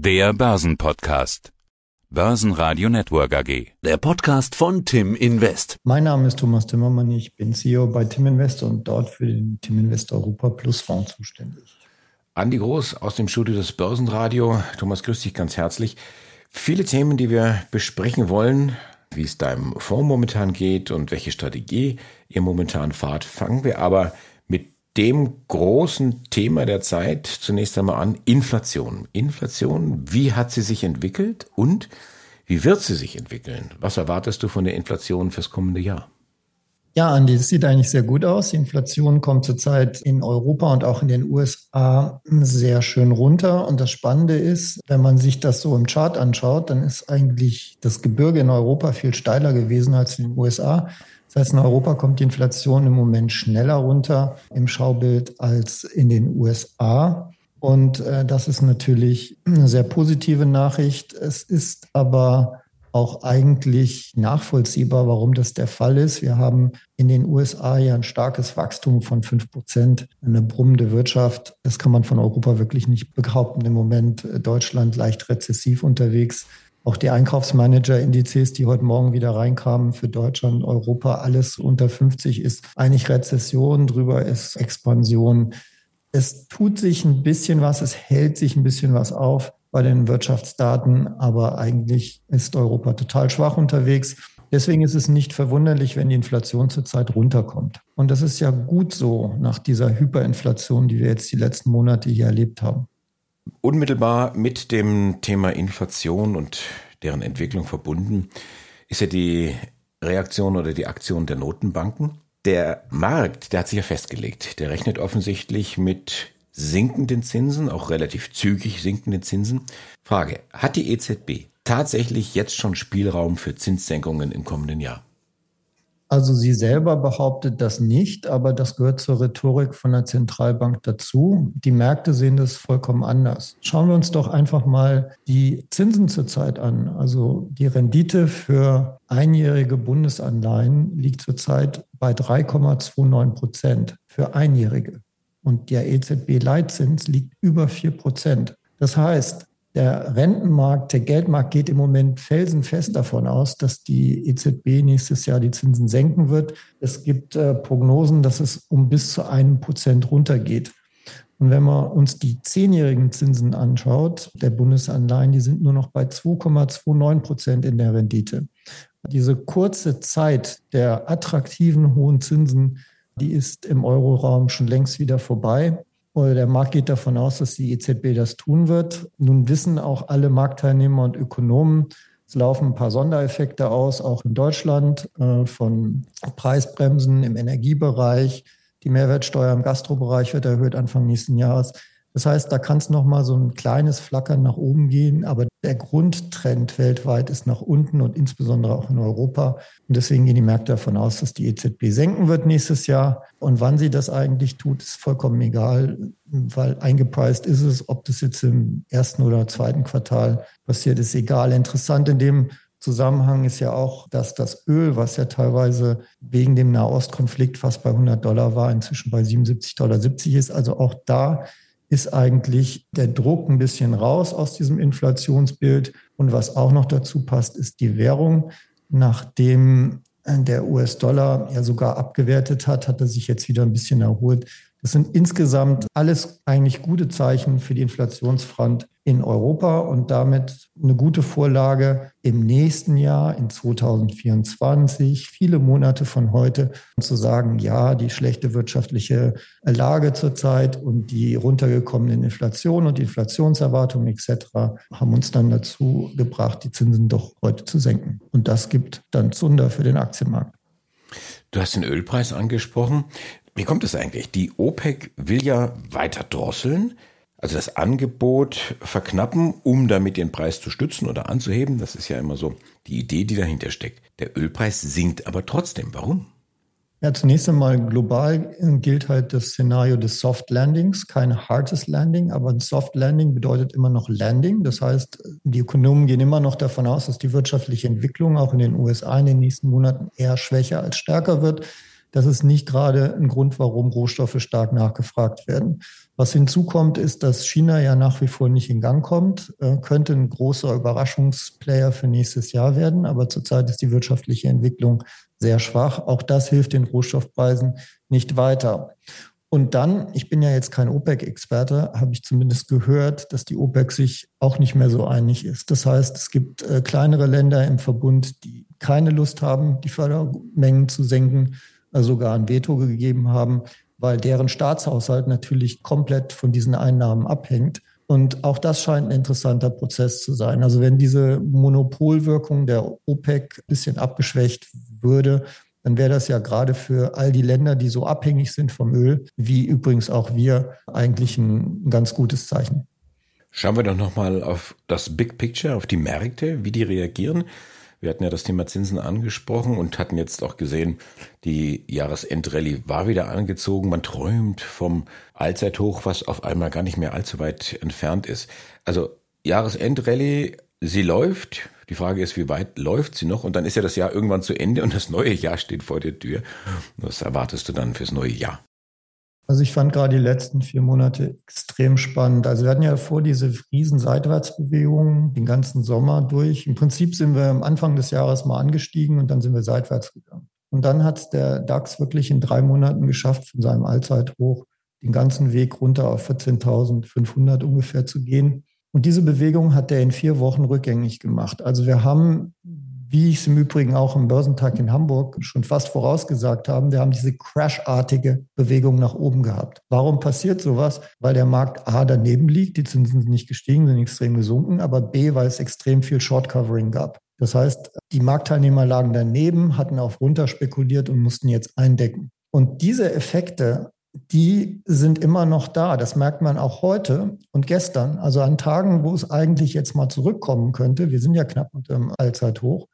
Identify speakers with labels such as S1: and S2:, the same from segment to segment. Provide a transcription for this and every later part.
S1: Der Börsenpodcast. Börsenradio Network AG.
S2: Der Podcast von Tim Invest.
S3: Mein Name ist Thomas Timmermann, ich bin CEO bei Tim Invest und dort für den Tim Invest Europa Plus Fonds zuständig.
S4: Andi Groß aus dem Studio des Börsenradio. Thomas, grüß dich ganz herzlich. Viele Themen, die wir besprechen wollen, wie es deinem Fonds momentan geht und welche Strategie ihr momentan fahrt. Fangen wir aber dem großen Thema der Zeit zunächst einmal an, Inflation. Inflation, wie hat sie sich entwickelt und wie wird sie sich entwickeln? Was erwartest du von der Inflation fürs kommende Jahr?
S3: Ja, Andi, das sieht eigentlich sehr gut aus. Die Inflation kommt zurzeit in Europa und auch in den USA sehr schön runter. Und das Spannende ist, wenn man sich das so im Chart anschaut, dann ist eigentlich das Gebirge in Europa viel steiler gewesen als in den USA. Das heißt, in Europa kommt die Inflation im Moment schneller runter im Schaubild als in den USA. Und äh, das ist natürlich eine sehr positive Nachricht. Es ist aber auch eigentlich nachvollziehbar, warum das der Fall ist. Wir haben in den USA ja ein starkes Wachstum von fünf Prozent, eine brummende Wirtschaft. Das kann man von Europa wirklich nicht behaupten. Im Moment äh, Deutschland leicht rezessiv unterwegs. Auch die Einkaufsmanager-Indizes, die heute Morgen wieder reinkamen für Deutschland, Europa, alles unter 50 ist eigentlich Rezession, drüber ist Expansion. Es tut sich ein bisschen was, es hält sich ein bisschen was auf bei den Wirtschaftsdaten, aber eigentlich ist Europa total schwach unterwegs. Deswegen ist es nicht verwunderlich, wenn die Inflation zurzeit runterkommt. Und das ist ja gut so nach dieser Hyperinflation, die wir jetzt die letzten Monate hier erlebt haben.
S4: Unmittelbar mit dem Thema Inflation und deren Entwicklung verbunden ist ja die Reaktion oder die Aktion der Notenbanken. Der Markt, der hat sich ja festgelegt. Der rechnet offensichtlich mit sinkenden Zinsen, auch relativ zügig sinkenden Zinsen. Frage, hat die EZB tatsächlich jetzt schon Spielraum für Zinssenkungen im kommenden Jahr?
S3: Also sie selber behauptet das nicht, aber das gehört zur Rhetorik von der Zentralbank dazu. Die Märkte sehen das vollkommen anders. Schauen wir uns doch einfach mal die Zinsen zurzeit an. Also die Rendite für einjährige Bundesanleihen liegt zurzeit bei 3,29 Prozent für einjährige. Und der EZB-Leitzins liegt über 4 Prozent. Das heißt, der Rentenmarkt, der Geldmarkt geht im Moment felsenfest davon aus, dass die EZB nächstes Jahr die Zinsen senken wird. Es gibt äh, Prognosen, dass es um bis zu einem Prozent runtergeht. Und wenn man uns die zehnjährigen Zinsen anschaut, der Bundesanleihen, die sind nur noch bei 2,29 Prozent in der Rendite. Diese kurze Zeit der attraktiven hohen Zinsen, die ist im Euroraum schon längst wieder vorbei. Der Markt geht davon aus, dass die EZB das tun wird. Nun wissen auch alle Marktteilnehmer und Ökonomen, es laufen ein paar Sondereffekte aus, auch in Deutschland, äh, von Preisbremsen im Energiebereich. Die Mehrwertsteuer im Gastrobereich wird erhöht Anfang nächsten Jahres. Das heißt, da kann es noch mal so ein kleines Flackern nach oben gehen, aber der Grundtrend weltweit ist nach unten und insbesondere auch in Europa. Und deswegen gehen die Märkte davon aus, dass die EZB senken wird nächstes Jahr. Und wann sie das eigentlich tut, ist vollkommen egal, weil eingepreist ist es, ob das jetzt im ersten oder zweiten Quartal passiert, ist egal. Interessant in dem Zusammenhang ist ja auch, dass das Öl, was ja teilweise wegen dem Nahostkonflikt fast bei 100 Dollar war, inzwischen bei 77,70 Dollar ist. Also auch da ist eigentlich der Druck ein bisschen raus aus diesem Inflationsbild. Und was auch noch dazu passt, ist die Währung. Nachdem der US-Dollar ja sogar abgewertet hat, hat er sich jetzt wieder ein bisschen erholt. Das sind insgesamt alles eigentlich gute Zeichen für die Inflationsfront in Europa und damit eine gute Vorlage im nächsten Jahr, in 2024, viele Monate von heute, zu sagen, ja, die schlechte wirtschaftliche Lage zurzeit und die runtergekommenen Inflation und Inflationserwartungen etc. haben uns dann dazu gebracht, die Zinsen doch heute zu senken. Und das gibt dann Zunder für den Aktienmarkt.
S4: Du hast den Ölpreis angesprochen. Wie kommt es eigentlich? Die OPEC will ja weiter drosseln, also das Angebot verknappen, um damit den Preis zu stützen oder anzuheben. Das ist ja immer so die Idee, die dahinter steckt. Der Ölpreis sinkt aber trotzdem. Warum?
S3: Ja, zunächst einmal global gilt halt das Szenario des Soft Landings, kein hartes Landing, aber ein Soft Landing bedeutet immer noch Landing. Das heißt, die Ökonomen gehen immer noch davon aus, dass die wirtschaftliche Entwicklung auch in den USA in den nächsten Monaten eher schwächer als stärker wird. Das ist nicht gerade ein Grund, warum Rohstoffe stark nachgefragt werden. Was hinzukommt, ist, dass China ja nach wie vor nicht in Gang kommt, äh, könnte ein großer Überraschungsplayer für nächstes Jahr werden, aber zurzeit ist die wirtschaftliche Entwicklung sehr schwach. Auch das hilft den Rohstoffpreisen nicht weiter. Und dann, ich bin ja jetzt kein OPEC-Experte, habe ich zumindest gehört, dass die OPEC sich auch nicht mehr so einig ist. Das heißt, es gibt äh, kleinere Länder im Verbund, die keine Lust haben, die Fördermengen zu senken, sogar ein Veto gegeben haben, weil deren Staatshaushalt natürlich komplett von diesen Einnahmen abhängt. Und auch das scheint ein interessanter Prozess zu sein. Also wenn diese Monopolwirkung der OPEC ein bisschen abgeschwächt würde, dann wäre das ja gerade für all die Länder, die so abhängig sind vom Öl, wie übrigens auch wir, eigentlich ein ganz gutes Zeichen.
S4: Schauen wir doch nochmal auf das Big Picture, auf die Märkte, wie die reagieren. Wir hatten ja das Thema Zinsen angesprochen und hatten jetzt auch gesehen, die Jahresendrallye war wieder angezogen. Man träumt vom Allzeithoch, was auf einmal gar nicht mehr allzu weit entfernt ist. Also Jahresendrallye, sie läuft. Die Frage ist, wie weit läuft sie noch? Und dann ist ja das Jahr irgendwann zu Ende und das neue Jahr steht vor der Tür. Was erwartest du dann fürs neue Jahr?
S3: Also ich fand gerade die letzten vier Monate extrem spannend. Also wir hatten ja vor diese riesen Seitwärtsbewegungen den ganzen Sommer durch. Im Prinzip sind wir am Anfang des Jahres mal angestiegen und dann sind wir seitwärts gegangen. Und dann hat es der DAX wirklich in drei Monaten geschafft, von seinem Allzeithoch den ganzen Weg runter auf 14.500 ungefähr zu gehen. Und diese Bewegung hat er in vier Wochen rückgängig gemacht. Also wir haben, wie ich es im Übrigen auch im Börsentag in Hamburg schon fast vorausgesagt haben, wir haben diese crashartige Bewegung nach oben gehabt. Warum passiert sowas? Weil der Markt A daneben liegt, die Zinsen sind nicht gestiegen, sind extrem gesunken, aber B, weil es extrem viel Short-Covering gab. Das heißt, die Marktteilnehmer lagen daneben, hatten auf runter spekuliert und mussten jetzt eindecken. Und diese Effekte die sind immer noch da. Das merkt man auch heute und gestern. Also an Tagen, wo es eigentlich jetzt mal zurückkommen könnte, wir sind ja knapp unter dem Allzeithoch,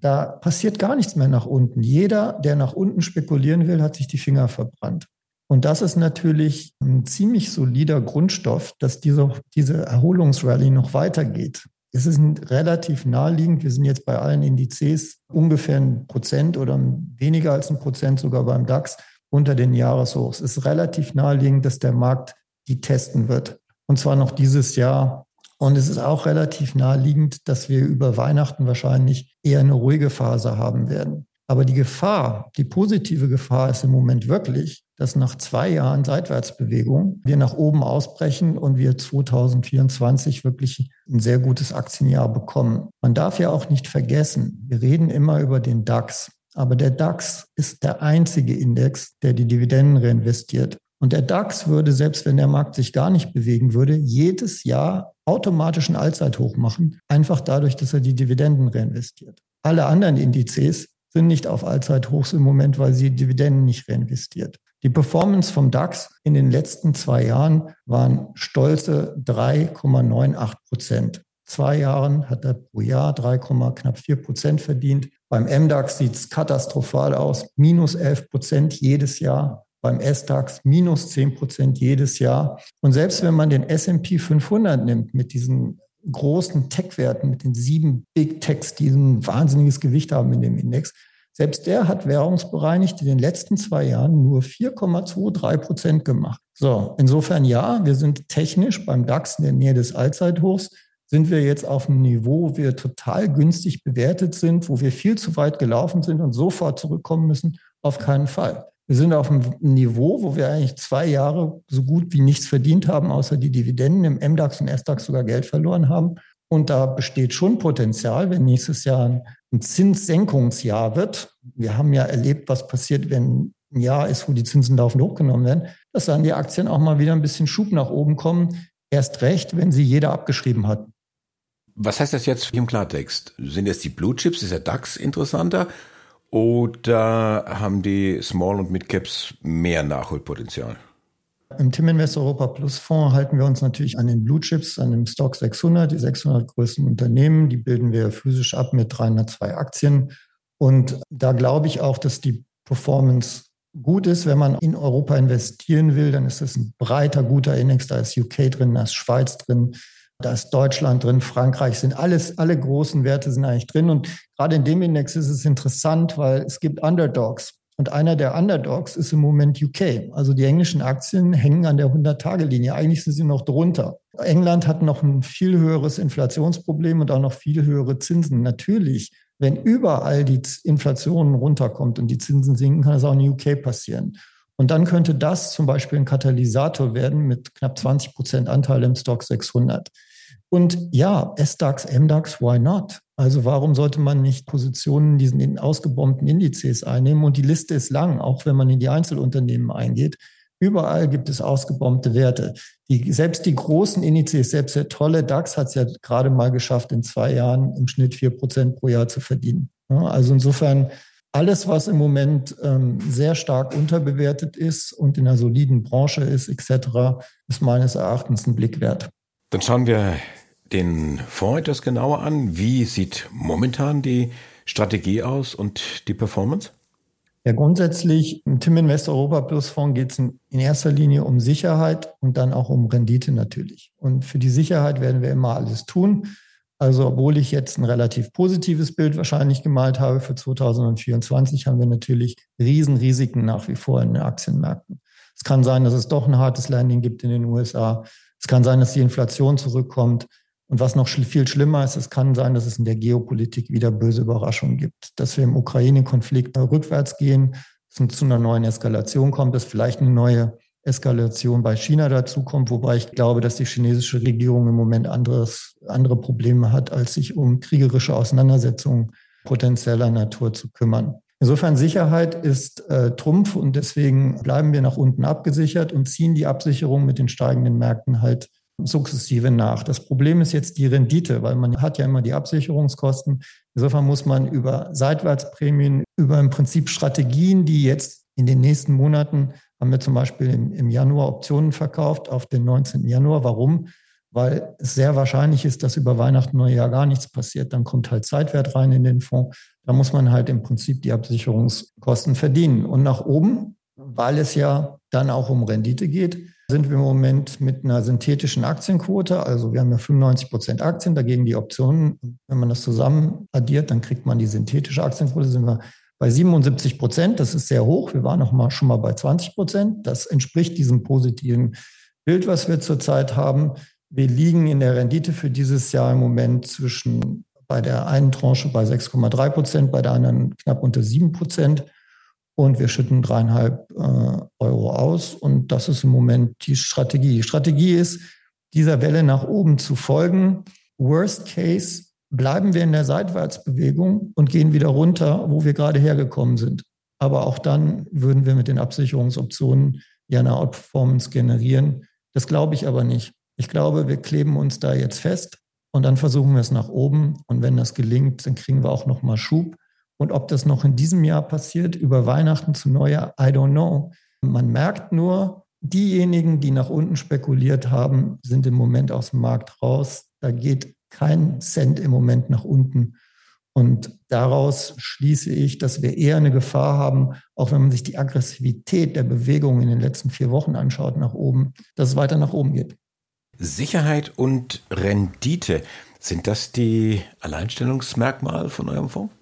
S3: da passiert gar nichts mehr nach unten. Jeder, der nach unten spekulieren will, hat sich die Finger verbrannt. Und das ist natürlich ein ziemlich solider Grundstoff, dass diese, diese Erholungsrallye noch weitergeht. Es ist relativ naheliegend. Wir sind jetzt bei allen Indizes ungefähr ein Prozent oder weniger als ein Prozent sogar beim DAX unter den Jahreshochs. Es ist relativ naheliegend, dass der Markt die testen wird. Und zwar noch dieses Jahr. Und es ist auch relativ naheliegend, dass wir über Weihnachten wahrscheinlich eher eine ruhige Phase haben werden. Aber die Gefahr, die positive Gefahr ist im Moment wirklich, dass nach zwei Jahren Seitwärtsbewegung wir nach oben ausbrechen und wir 2024 wirklich ein sehr gutes Aktienjahr bekommen. Man darf ja auch nicht vergessen, wir reden immer über den DAX. Aber der DAX ist der einzige Index, der die Dividenden reinvestiert. Und der DAX würde, selbst wenn der Markt sich gar nicht bewegen würde, jedes Jahr automatisch ein Allzeithoch machen, einfach dadurch, dass er die Dividenden reinvestiert. Alle anderen Indizes sind nicht auf Allzeithochs im Moment, weil sie Dividenden nicht reinvestiert. Die Performance vom DAX in den letzten zwei Jahren waren stolze 3,98 Prozent zwei Jahren hat er pro Jahr 3, knapp 4 Prozent verdient. Beim MDAX sieht es katastrophal aus, minus 11 Prozent jedes Jahr. Beim SDAX minus 10 Prozent jedes Jahr. Und selbst wenn man den S&P 500 nimmt mit diesen großen Tech-Werten, mit den sieben Big Techs, die ein wahnsinniges Gewicht haben in dem Index, selbst der hat währungsbereinigt in den letzten zwei Jahren nur 4,23 Prozent gemacht. So, insofern ja, wir sind technisch beim DAX in der Nähe des Allzeithochs sind wir jetzt auf einem Niveau, wo wir total günstig bewertet sind, wo wir viel zu weit gelaufen sind und sofort zurückkommen müssen? Auf keinen Fall. Wir sind auf einem Niveau, wo wir eigentlich zwei Jahre so gut wie nichts verdient haben, außer die Dividenden im MDAX und SDAX sogar Geld verloren haben. Und da besteht schon Potenzial, wenn nächstes Jahr ein Zinssenkungsjahr wird. Wir haben ja erlebt, was passiert, wenn ein Jahr ist, wo die Zinsen laufend hochgenommen werden, dass dann die Aktien auch mal wieder ein bisschen Schub nach oben kommen. Erst recht, wenn sie jeder abgeschrieben hat.
S4: Was heißt das jetzt im Klartext? Sind jetzt die Blue Chips, ist der DAX interessanter oder haben die Small- und Mid-Caps mehr Nachholpotenzial?
S3: Im Tim Invest Europa Plus Fonds halten wir uns natürlich an den Blue Chips, an dem Stock 600, die 600 größten Unternehmen. Die bilden wir physisch ab mit 302 Aktien. Und da glaube ich auch, dass die Performance gut ist. Wenn man in Europa investieren will, dann ist es ein breiter, guter Index. Da ist UK drin, da ist Schweiz drin, da ist Deutschland drin, Frankreich sind alles, alle großen Werte sind eigentlich drin. Und gerade in dem Index ist es interessant, weil es gibt Underdogs. Und einer der Underdogs ist im Moment UK. Also die englischen Aktien hängen an der 100-Tage-Linie. Eigentlich sind sie noch drunter. England hat noch ein viel höheres Inflationsproblem und auch noch viel höhere Zinsen. Natürlich, wenn überall die Inflation runterkommt und die Zinsen sinken, kann das auch in UK passieren. Und dann könnte das zum Beispiel ein Katalysator werden mit knapp 20 Prozent Anteil im Stock 600. Und ja, S-DAX, M-DAX, why not? Also warum sollte man nicht Positionen in diesen ausgebombten Indizes einnehmen? Und die Liste ist lang, auch wenn man in die Einzelunternehmen eingeht. Überall gibt es ausgebombte Werte. Die, selbst die großen Indizes, selbst der tolle DAX hat es ja gerade mal geschafft, in zwei Jahren im Schnitt vier Prozent pro Jahr zu verdienen. Ja, also insofern alles, was im Moment ähm, sehr stark unterbewertet ist und in einer soliden Branche ist, etc., ist meines Erachtens ein Blick wert.
S4: Dann schauen wir den Fonds etwas genauer an. Wie sieht momentan die Strategie aus und die Performance?
S3: Ja, grundsätzlich im Tim Invest Europa Plus Fonds geht es in erster Linie um Sicherheit und dann auch um Rendite natürlich. Und für die Sicherheit werden wir immer alles tun. Also obwohl ich jetzt ein relativ positives Bild wahrscheinlich gemalt habe für 2024, haben wir natürlich Riesenrisiken nach wie vor in den Aktienmärkten. Es kann sein, dass es doch ein hartes Landing gibt in den USA. Es kann sein, dass die Inflation zurückkommt. Und was noch viel schlimmer ist, es kann sein, dass es in der Geopolitik wieder böse Überraschungen gibt, dass wir im Ukraine-Konflikt rückwärts gehen, es zu einer neuen Eskalation kommt, dass vielleicht eine neue Eskalation bei China dazukommt, wobei ich glaube, dass die chinesische Regierung im Moment anderes, andere Probleme hat, als sich um kriegerische Auseinandersetzungen potenzieller Natur zu kümmern. Insofern Sicherheit ist äh, Trumpf und deswegen bleiben wir nach unten abgesichert und ziehen die Absicherung mit den steigenden Märkten halt sukzessive nach. Das Problem ist jetzt die Rendite, weil man hat ja immer die Absicherungskosten. Insofern muss man über Seitwärtsprämien, über im Prinzip Strategien, die jetzt in den nächsten Monaten haben wir zum Beispiel im, im Januar Optionen verkauft auf den 19. Januar. Warum? Weil es sehr wahrscheinlich ist, dass über Weihnachten, Neujahr gar nichts passiert. Dann kommt halt Zeitwert rein in den Fonds. Da muss man halt im Prinzip die Absicherungskosten verdienen. Und nach oben, weil es ja dann auch um Rendite geht, sind wir im Moment mit einer synthetischen Aktienquote. Also wir haben ja 95 Prozent Aktien, dagegen die Optionen. Wenn man das zusammen addiert, dann kriegt man die synthetische Aktienquote, sind wir bei 77 Prozent. Das ist sehr hoch. Wir waren noch mal schon mal bei 20 Prozent. Das entspricht diesem positiven Bild, was wir zurzeit haben. Wir liegen in der Rendite für dieses Jahr im Moment zwischen bei der einen Tranche bei 6,3 Prozent, bei der anderen knapp unter 7 Prozent und wir schütten dreieinhalb äh, Euro aus. Und das ist im Moment die Strategie. Die Strategie ist, dieser Welle nach oben zu folgen. Worst Case bleiben wir in der Seitwärtsbewegung und gehen wieder runter, wo wir gerade hergekommen sind. Aber auch dann würden wir mit den Absicherungsoptionen ja eine Outperformance generieren. Das glaube ich aber nicht. Ich glaube, wir kleben uns da jetzt fest und dann versuchen wir es nach oben. Und wenn das gelingt, dann kriegen wir auch noch mal Schub. Und ob das noch in diesem Jahr passiert, über Weihnachten zu Neujahr, I don't know. Man merkt nur, diejenigen, die nach unten spekuliert haben, sind im Moment aus dem Markt raus. Da geht kein Cent im Moment nach unten. Und daraus schließe ich, dass wir eher eine Gefahr haben, auch wenn man sich die Aggressivität der Bewegung in den letzten vier Wochen anschaut, nach oben, dass es weiter nach oben geht.
S4: Sicherheit und Rendite, sind das die Alleinstellungsmerkmale von eurem Fonds?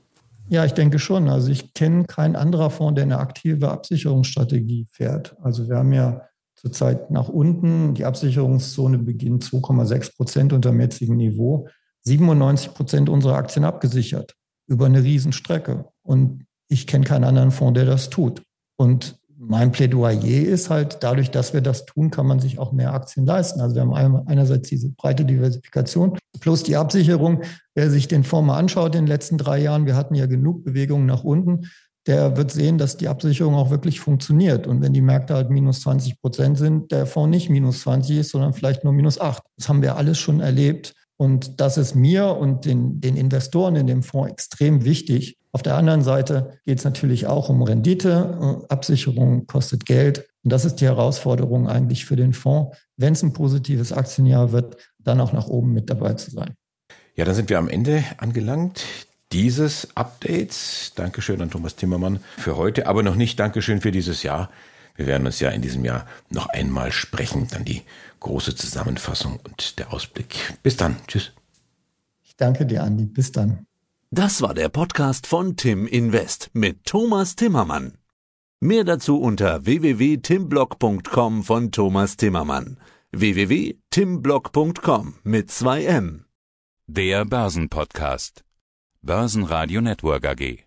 S3: Ja, ich denke schon. Also ich kenne keinen anderen Fonds, der eine aktive Absicherungsstrategie fährt. Also wir haben ja zurzeit nach unten, die Absicherungszone beginnt 2,6 Prozent unter dem jetzigen Niveau, 97 Prozent unserer Aktien abgesichert über eine Riesenstrecke. Und ich kenne keinen anderen Fonds, der das tut. Und mein Plädoyer ist halt, dadurch, dass wir das tun, kann man sich auch mehr Aktien leisten. Also wir haben einerseits diese breite Diversifikation plus die Absicherung. Wer sich den Fonds mal anschaut in den letzten drei Jahren, wir hatten ja genug Bewegungen nach unten, der wird sehen, dass die Absicherung auch wirklich funktioniert. Und wenn die Märkte halt minus 20 Prozent sind, der Fonds nicht minus 20 ist, sondern vielleicht nur minus 8. Das haben wir alles schon erlebt. Und das ist mir und den, den Investoren in dem Fonds extrem wichtig, auf der anderen Seite geht es natürlich auch um Rendite. Absicherung kostet Geld. Und das ist die Herausforderung eigentlich für den Fonds, wenn es ein positives Aktienjahr wird, dann auch nach oben mit dabei zu sein.
S4: Ja, dann sind wir am Ende angelangt dieses Updates. Dankeschön an Thomas Timmermann für heute, aber noch nicht Dankeschön für dieses Jahr. Wir werden uns ja in diesem Jahr noch einmal sprechen. Dann die große Zusammenfassung und der Ausblick. Bis dann. Tschüss.
S3: Ich danke dir, Andi. Bis dann.
S2: Das war der Podcast von Tim Invest mit Thomas Timmermann. Mehr dazu unter www.timblock.com von Thomas Timmermann. www.timblock.com mit 2 M.
S1: Der Börsenpodcast. Börsenradio Network AG.